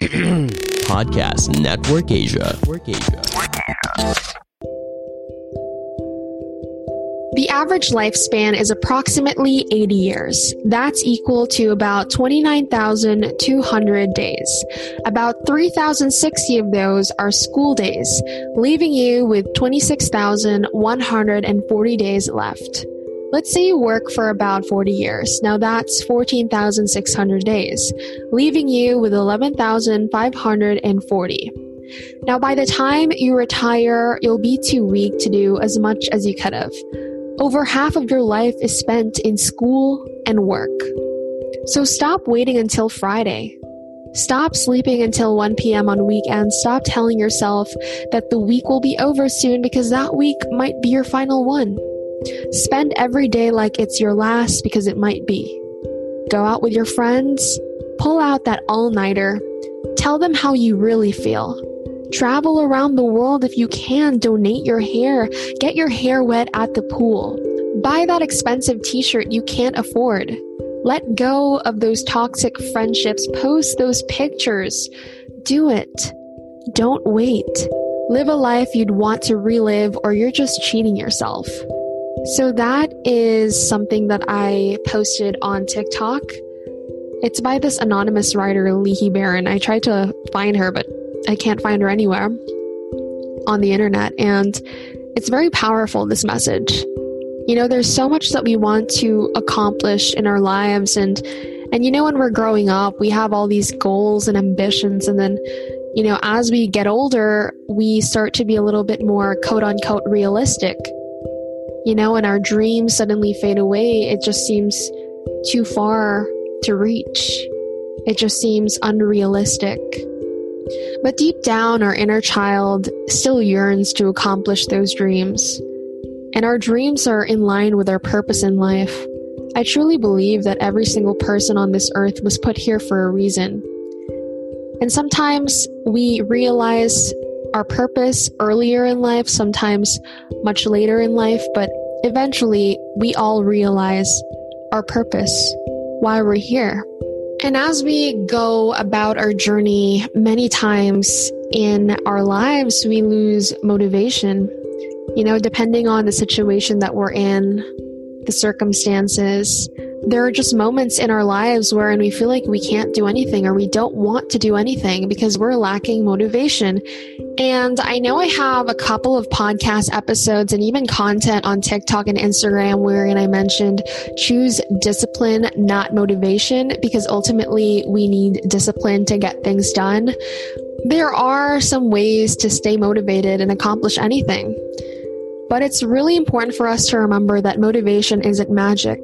Podcast Network Asia. Network Asia. The average lifespan is approximately 80 years. That's equal to about 29,200 days. About 3,060 of those are school days, leaving you with 26,140 days left. Let's say you work for about 40 years. Now that's 14,600 days, leaving you with 11,540. Now, by the time you retire, you'll be too weak to do as much as you could have. Over half of your life is spent in school and work. So stop waiting until Friday. Stop sleeping until 1 p.m. on weekends. Stop telling yourself that the week will be over soon because that week might be your final one. Spend every day like it's your last because it might be. Go out with your friends, pull out that all nighter, tell them how you really feel. Travel around the world if you can. Donate your hair. Get your hair wet at the pool. Buy that expensive t shirt you can't afford. Let go of those toxic friendships. Post those pictures. Do it. Don't wait. Live a life you'd want to relive, or you're just cheating yourself. So, that is something that I posted on TikTok. It's by this anonymous writer, Leahy Baron. I tried to find her, but I can't find her anywhere on the internet. And it's very powerful, this message. You know, there's so much that we want to accomplish in our lives. And, and you know, when we're growing up, we have all these goals and ambitions. And then, you know, as we get older, we start to be a little bit more quote unquote realistic. You know, and our dreams suddenly fade away. It just seems too far to reach. It just seems unrealistic. But deep down, our inner child still yearns to accomplish those dreams. And our dreams are in line with our purpose in life. I truly believe that every single person on this earth was put here for a reason. And sometimes we realize our purpose earlier in life, sometimes much later in life, but eventually we all realize our purpose, why we're here. And as we go about our journey, many times in our lives, we lose motivation. You know, depending on the situation that we're in, the circumstances, there are just moments in our lives wherein we feel like we can't do anything or we don't want to do anything because we're lacking motivation. And I know I have a couple of podcast episodes and even content on TikTok and Instagram wherein I mentioned choose discipline, not motivation, because ultimately we need discipline to get things done. There are some ways to stay motivated and accomplish anything. But it's really important for us to remember that motivation isn't magic.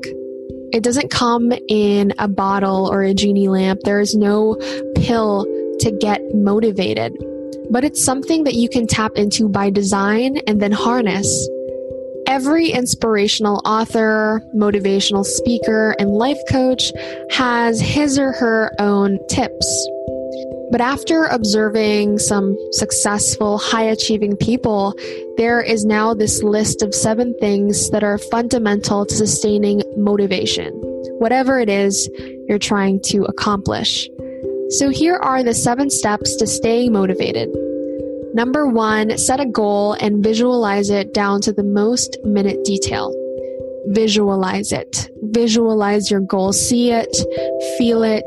It doesn't come in a bottle or a genie lamp. There is no pill to get motivated but it's something that you can tap into by design and then harness. Every inspirational author, motivational speaker, and life coach has his or her own tips. But after observing some successful, high achieving people, there is now this list of seven things that are fundamental to sustaining motivation, whatever it is you're trying to accomplish. So here are the seven steps to staying motivated. Number one, set a goal and visualize it down to the most minute detail. Visualize it. Visualize your goal. See it, feel it,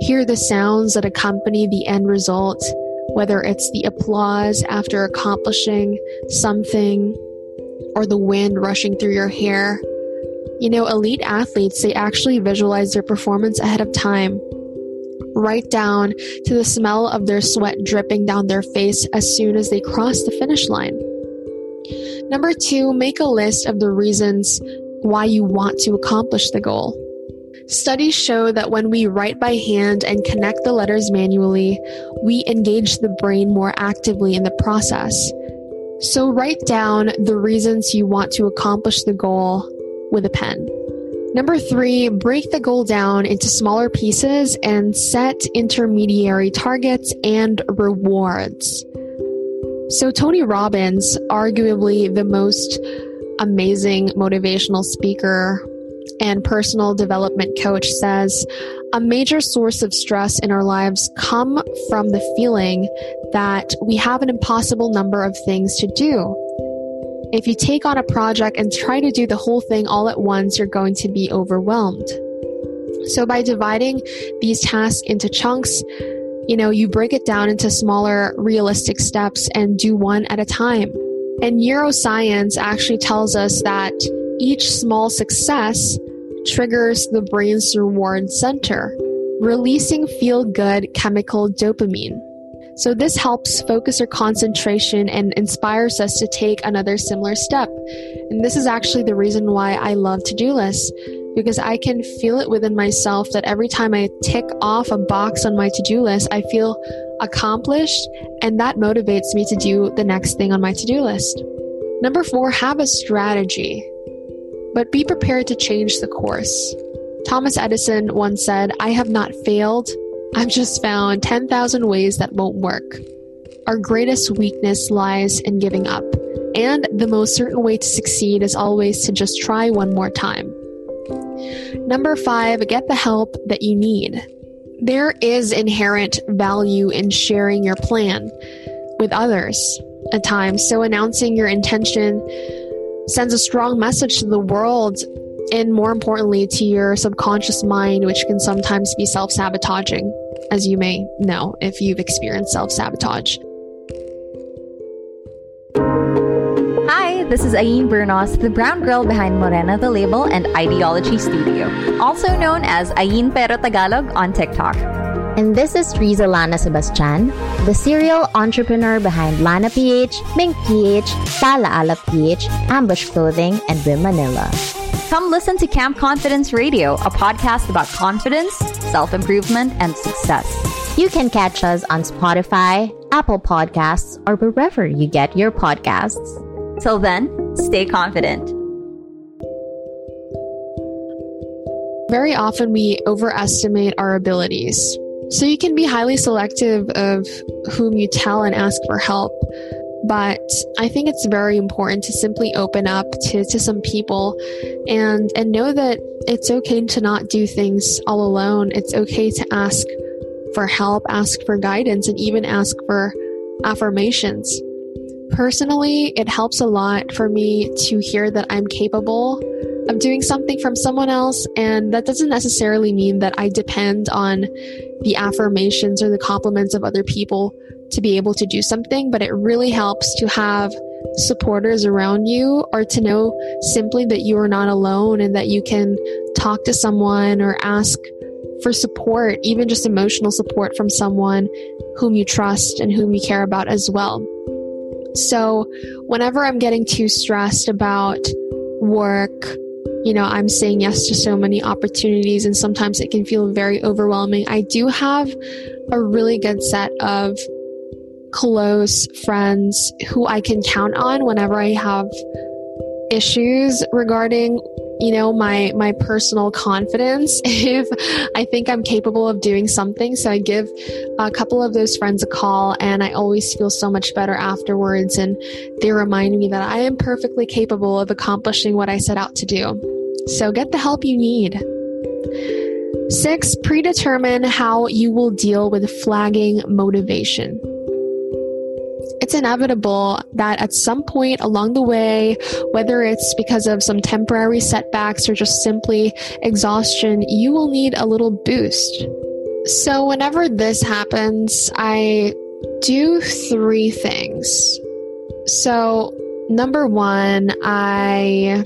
hear the sounds that accompany the end result, whether it's the applause after accomplishing something or the wind rushing through your hair. You know, elite athletes, they actually visualize their performance ahead of time right down to the smell of their sweat dripping down their face as soon as they cross the finish line. Number two, make a list of the reasons why you want to accomplish the goal. Studies show that when we write by hand and connect the letters manually, we engage the brain more actively in the process. So write down the reasons you want to accomplish the goal with a pen. Number three, break the goal down into smaller pieces and set intermediary targets and rewards. So, Tony Robbins, arguably the most amazing motivational speaker and personal development coach, says a major source of stress in our lives come from the feeling that we have an impossible number of things to do if you take on a project and try to do the whole thing all at once, you're going to be overwhelmed. So by dividing these tasks into chunks, you know, you break it down into smaller, realistic steps and do one at a time. And neuroscience actually tells us that each small success triggers the brain's reward center, releasing feel good chemical dopamine. So this helps focus our concentration and inspires us to take another similar step. And this is actually the reason why I love to-do lists because I can feel it within myself that every time I tick off a box on my to-do list, I feel accomplished and that motivates me to do the next thing on my to-do list. Number 4, have a strategy. But be prepared to change the course. Thomas Edison once said, I have not failed, I've just found 10,000 ways that won't work. Our greatest weakness lies in giving up, and the most certain way to succeed is always to just try one more time. Number five, get the help that you need. There is inherent value in sharing your plan with others at times, so announcing your intention sends a strong message to the world and more importantly to your subconscious mind, which can sometimes be self sabotaging, as you may know if you've experienced self sabotage. Hi, this is Ayn Bernos, the brown girl behind Morena the Label and Ideology Studio, also known as Ayn Pero Tagalog on TikTok. And this is Riza Lana Sebastian, the serial entrepreneur behind Lana PH, Mink PH, Sala Ala PH, Ambush Clothing, and Wim Manila. Come listen to Camp Confidence Radio, a podcast about confidence, self improvement, and success. You can catch us on Spotify, Apple Podcasts, or wherever you get your podcasts. Till then, stay confident. Very often we overestimate our abilities. So you can be highly selective of whom you tell and ask for help. But I think it's very important to simply open up to, to some people and, and know that it's okay to not do things all alone. It's okay to ask for help, ask for guidance, and even ask for affirmations. Personally, it helps a lot for me to hear that I'm capable of doing something from someone else, and that doesn't necessarily mean that I depend on the affirmations or the compliments of other people to be able to do something, but it really helps to have supporters around you or to know simply that you are not alone and that you can talk to someone or ask for support, even just emotional support from someone whom you trust and whom you care about as well. So, whenever I'm getting too stressed about work, you know, I'm saying yes to so many opportunities and sometimes it can feel very overwhelming. I do have a really good set of close friends who I can count on whenever I have issues regarding you know my my personal confidence if i think i'm capable of doing something. So i give a couple of those friends a call and i always feel so much better afterwards. And they remind me that i am perfectly capable of accomplishing what i set out to do. So get the help you need. Six, predetermine how you will deal with flagging motivation it's inevitable that at some point along the way, whether it's because of some temporary setbacks or just simply exhaustion, you will need a little boost. So, whenever this happens, I do three things. So, number one, I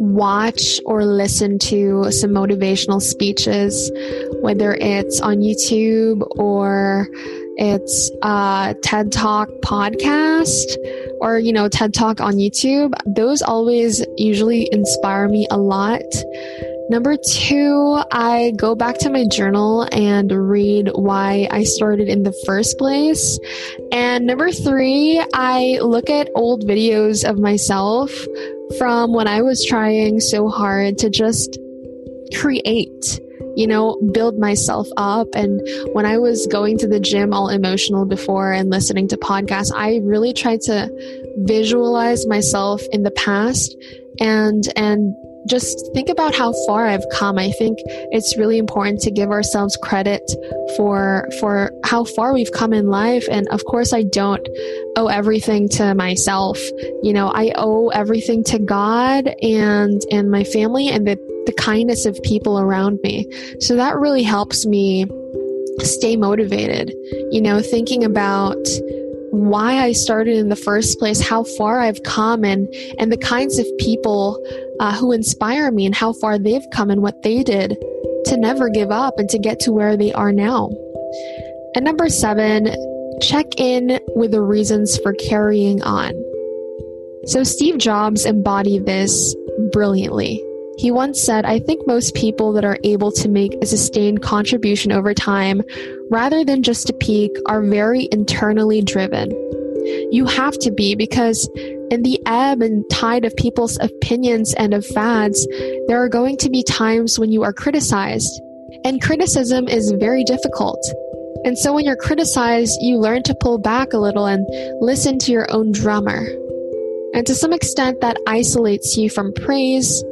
watch or listen to some motivational speeches, whether it's on YouTube or it's a TED Talk podcast or, you know, TED Talk on YouTube. Those always usually inspire me a lot. Number two, I go back to my journal and read why I started in the first place. And number three, I look at old videos of myself from when I was trying so hard to just create you know, build myself up. And when I was going to the gym all emotional before and listening to podcasts, I really tried to visualize myself in the past and, and just think about how far I've come. I think it's really important to give ourselves credit for for how far we've come in life and of course I don't owe everything to myself. You know, I owe everything to God and and my family and the the kindness of people around me. So that really helps me stay motivated. You know, thinking about why I started in the first place, how far I've come, and and the kinds of people uh, who inspire me, and how far they've come, and what they did to never give up and to get to where they are now. And number seven, check in with the reasons for carrying on. So Steve Jobs embodied this brilliantly. He once said, I think most people that are able to make a sustained contribution over time, rather than just a peak, are very internally driven. You have to be because in the ebb and tide of people's opinions and of fads, there are going to be times when you are criticized. And criticism is very difficult. And so when you're criticized, you learn to pull back a little and listen to your own drummer. And to some extent, that isolates you from praise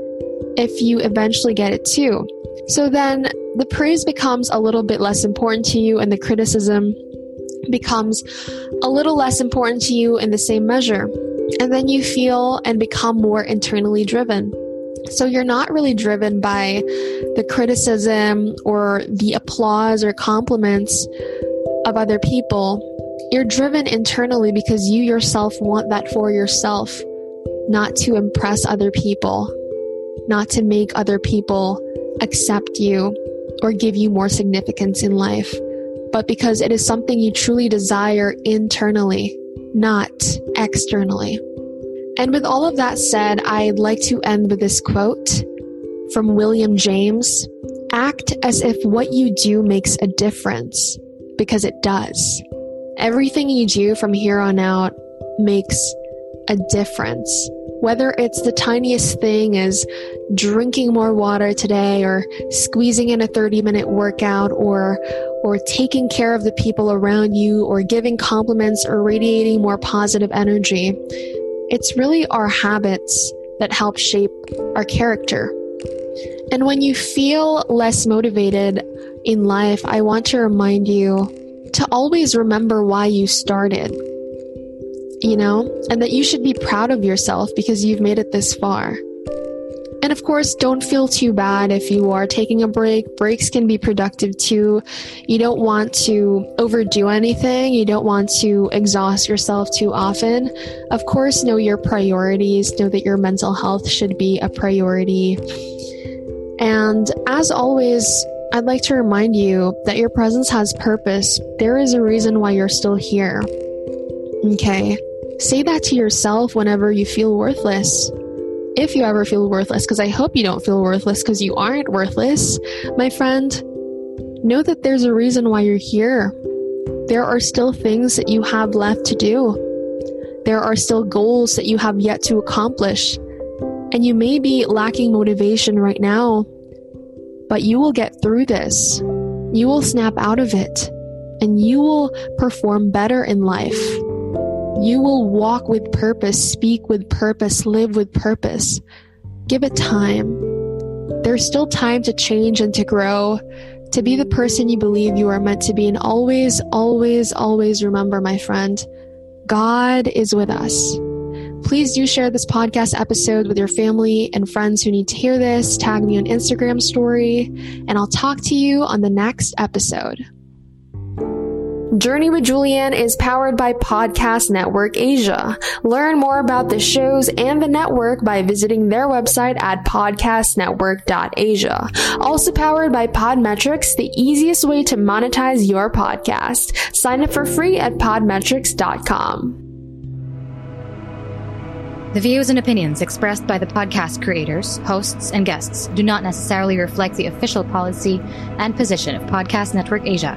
if you eventually get it too. So then the praise becomes a little bit less important to you, and the criticism becomes a little less important to you in the same measure. And then you feel and become more internally driven. So you're not really driven by the criticism or the applause or compliments of other people. You're driven internally because you yourself want that for yourself, not to impress other people not to make other people accept you or give you more significance in life, but because it is something you truly desire internally, not externally. And with all of that said, I'd like to end with this quote from William James Act as if what you do makes a difference, because it does. Everything you do from here on out makes a difference whether it's the tiniest thing as drinking more water today or squeezing in a 30 minute workout or or taking care of the people around you or giving compliments or radiating more positive energy. It's really our habits that help shape our character. And when you feel less motivated in life, I want to remind you to always remember why you started you know, and that you should be proud of yourself because you've made it this far. And of course, don't feel too bad if you are taking a break. Breaks can be productive too. You don't want to overdo anything. You don't want to exhaust yourself too often. Of course, know your priorities. Know that your mental health should be a priority. And as always, I'd like to remind you that your presence has purpose. There is a reason why you're still here. Okay. Say that to yourself whenever you feel worthless. If you ever feel worthless, because I hope you don't feel worthless because you aren't worthless, my friend, know that there's a reason why you're here. There are still things that you have left to do. There are still goals that you have yet to accomplish. And you may be lacking motivation right now, but you will get through this. You will snap out of it, and you will perform better in life. You will walk with purpose, speak with purpose, live with purpose. Give it time. There's still time to change and to grow, to be the person you believe you are meant to be. And always, always, always remember, my friend, God is with us. Please do share this podcast episode with your family and friends who need to hear this. Tag me on Instagram story, and I'll talk to you on the next episode. Journey with Julianne is powered by Podcast Network Asia. Learn more about the shows and the network by visiting their website at podcastnetwork.asia. Also powered by Podmetrics, the easiest way to monetize your podcast. Sign up for free at podmetrics.com. The views and opinions expressed by the podcast creators, hosts, and guests do not necessarily reflect the official policy and position of Podcast Network Asia,